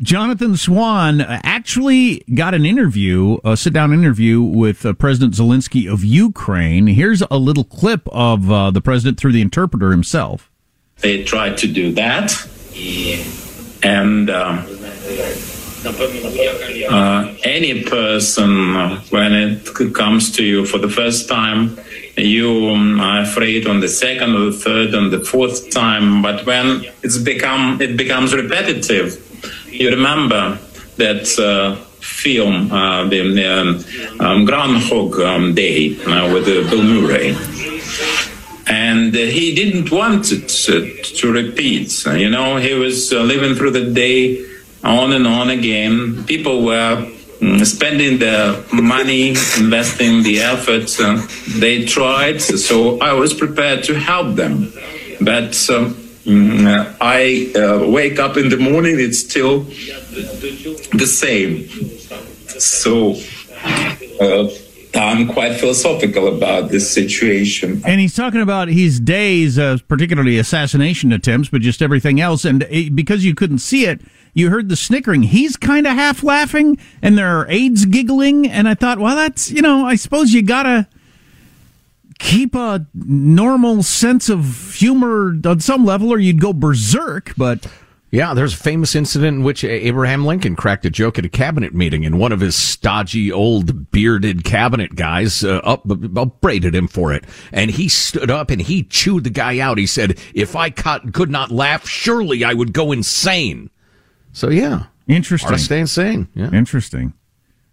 Jonathan Swan actually got an interview, a sit down interview with uh, President Zelensky of Ukraine. Here's a little clip of uh, the president through the interpreter himself. They tried to do that. And um, uh, any person, when it comes to you for the first time, you um, are afraid on the second or the third and the fourth time. But when it's become, it becomes repetitive you remember that uh, film, uh, the um, um, Groundhog um, Day uh, with Bill Murray. And he didn't want it to, repeat. You know, he was living through the day on and on again. People were mm, spending the money, investing the effort. they tried, so I was prepared to help them. But um, I uh, wake up in the morning, it's still the same. So uh, I'm quite philosophical about this situation. And he's talking about his days, uh, particularly assassination attempts, but just everything else. And it, because you couldn't see it, you heard the snickering. He's kind of half laughing, and there are aides giggling. And I thought, well, that's, you know, I suppose you got to keep a normal sense of humor on some level, or you'd go berserk. But yeah, there's a famous incident in which Abraham Lincoln cracked a joke at a cabinet meeting, and one of his stodgy old bearded cabinet guys uh, up, upbraided him for it. And he stood up and he chewed the guy out. He said, "If I could not laugh, surely I would go insane." So yeah, interesting. stay insane. Yeah. Interesting.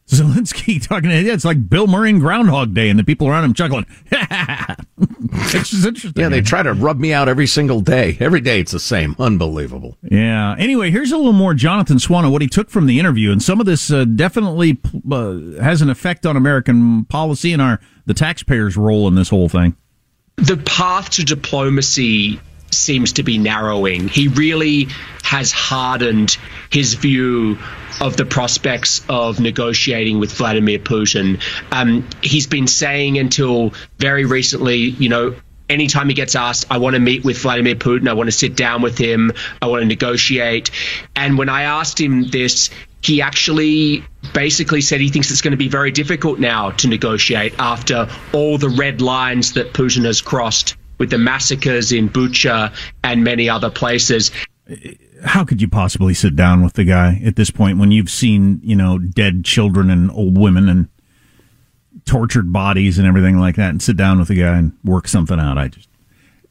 Zelensky talking to it's like Bill Murray in Groundhog Day, and the people around him chuckling. it's just interesting. Yeah, they try to rub me out every single day. Every day it's the same. Unbelievable. Yeah. Anyway, here's a little more Jonathan Swan on what he took from the interview, and some of this uh, definitely uh, has an effect on American policy and our the taxpayers' role in this whole thing. The path to diplomacy seems to be narrowing. He really has hardened his view of the prospects of negotiating with Vladimir Putin. Um, he's been saying until very recently, you know, anytime he gets asked, I want to meet with Vladimir Putin, I want to sit down with him, I want to negotiate. And when I asked him this, he actually basically said he thinks it's going to be very difficult now to negotiate after all the red lines that Putin has crossed with the massacres in Bucha and many other places how could you possibly sit down with the guy at this point when you've seen, you know, dead children and old women and tortured bodies and everything like that and sit down with the guy and work something out? I just,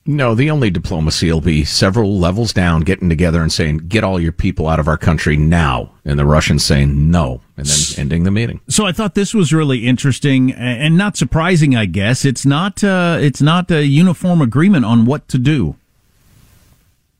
No, the only diplomacy will be several levels down, getting together and saying, "Get all your people out of our country now," and the Russians saying no, and then ending the meeting. So I thought this was really interesting and not surprising. I guess it's not uh, it's not a uniform agreement on what to do.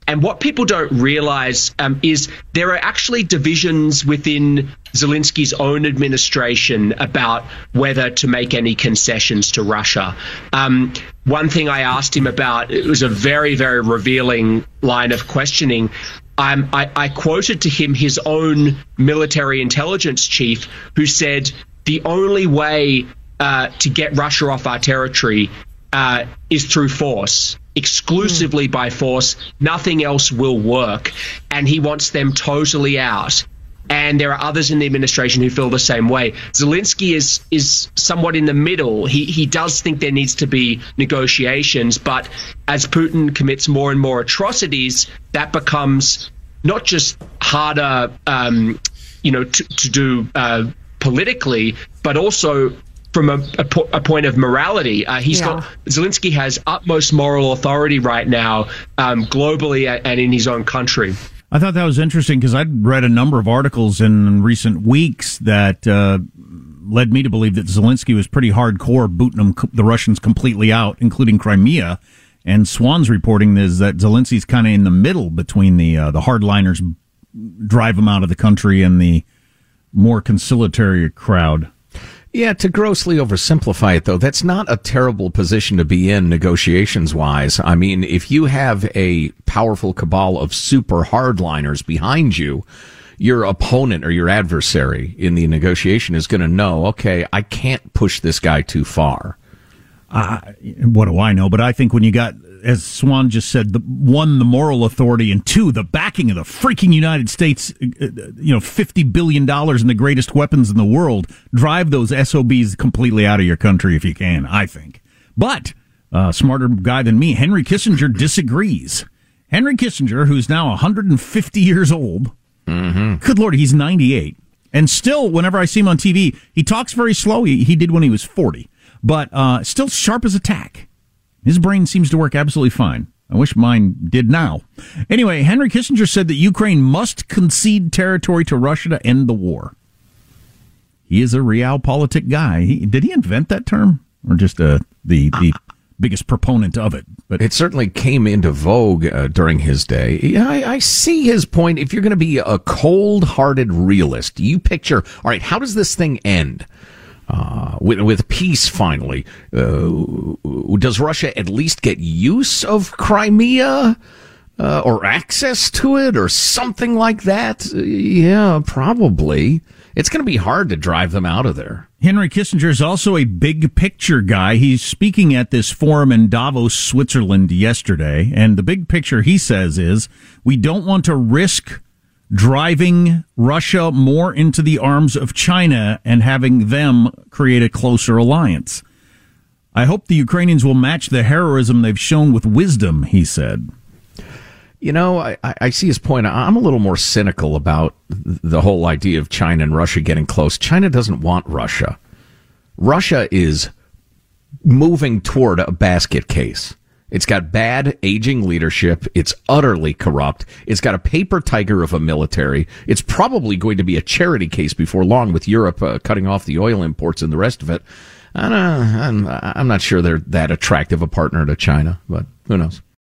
And what people don't realize um, is there are actually divisions within Zelensky's own administration about whether to make any concessions to Russia. Um, one thing I asked him about, it was a very, very revealing line of questioning. Um, I, I quoted to him his own military intelligence chief, who said the only way uh, to get Russia off our territory uh, is through force exclusively by force. Nothing else will work. And he wants them totally out. And there are others in the administration who feel the same way. Zelensky is is somewhat in the middle. He he does think there needs to be negotiations, but as Putin commits more and more atrocities, that becomes not just harder, um, you know, to, to do uh, politically, but also from a, a, po- a, point of morality. Uh, he's yeah. got Zelensky has utmost moral authority right now, um, globally and in his own country. I thought that was interesting because I'd read a number of articles in recent weeks that uh, led me to believe that Zelensky was pretty hardcore, booting them, the Russians completely out, including Crimea. And Swan's reporting is that Zelensky's kind of in the middle between the uh, the hardliners drive them out of the country and the more conciliatory crowd. Yeah, to grossly oversimplify it though, that's not a terrible position to be in negotiations wise. I mean, if you have a powerful cabal of super hardliners behind you, your opponent or your adversary in the negotiation is going to know, okay, I can't push this guy too far. Uh, what do I know? But I think when you got as Swan just said, the one, the moral authority, and two, the backing of the freaking United States, uh, uh, you know, $50 billion in the greatest weapons in the world, drive those SOBs completely out of your country if you can, I think. But, uh, smarter guy than me, Henry Kissinger disagrees. Henry Kissinger, who's now 150 years old, mm-hmm. good lord, he's 98. And still, whenever I see him on TV, he talks very slow. He, he did when he was 40, but uh, still sharp as a tack. His brain seems to work absolutely fine. I wish mine did now. Anyway, Henry Kissinger said that Ukraine must concede territory to Russia to end the war. He is a realpolitik guy. He, did he invent that term, or just uh, the the biggest proponent of it? But it certainly came into vogue uh, during his day. Yeah, I, I see his point. If you're going to be a cold-hearted realist, you picture all right. How does this thing end? Uh, with, with peace finally. Uh, does Russia at least get use of Crimea? Uh, or access to it or something like that? Yeah, probably. It's going to be hard to drive them out of there. Henry Kissinger is also a big picture guy. He's speaking at this forum in Davos, Switzerland yesterday. And the big picture he says is we don't want to risk driving Russia more into the arms of China and having them create a closer alliance. I hope the Ukrainians will match the heroism they've shown with wisdom, he said. You know, I, I see his point. I'm a little more cynical about the whole idea of China and Russia getting close. China doesn't want Russia. Russia is moving toward a basket case. It's got bad aging leadership. It's utterly corrupt. It's got a paper tiger of a military. It's probably going to be a charity case before long with Europe uh, cutting off the oil imports and the rest of it. I am I'm, I'm not sure they're that attractive a partner to China, but who knows?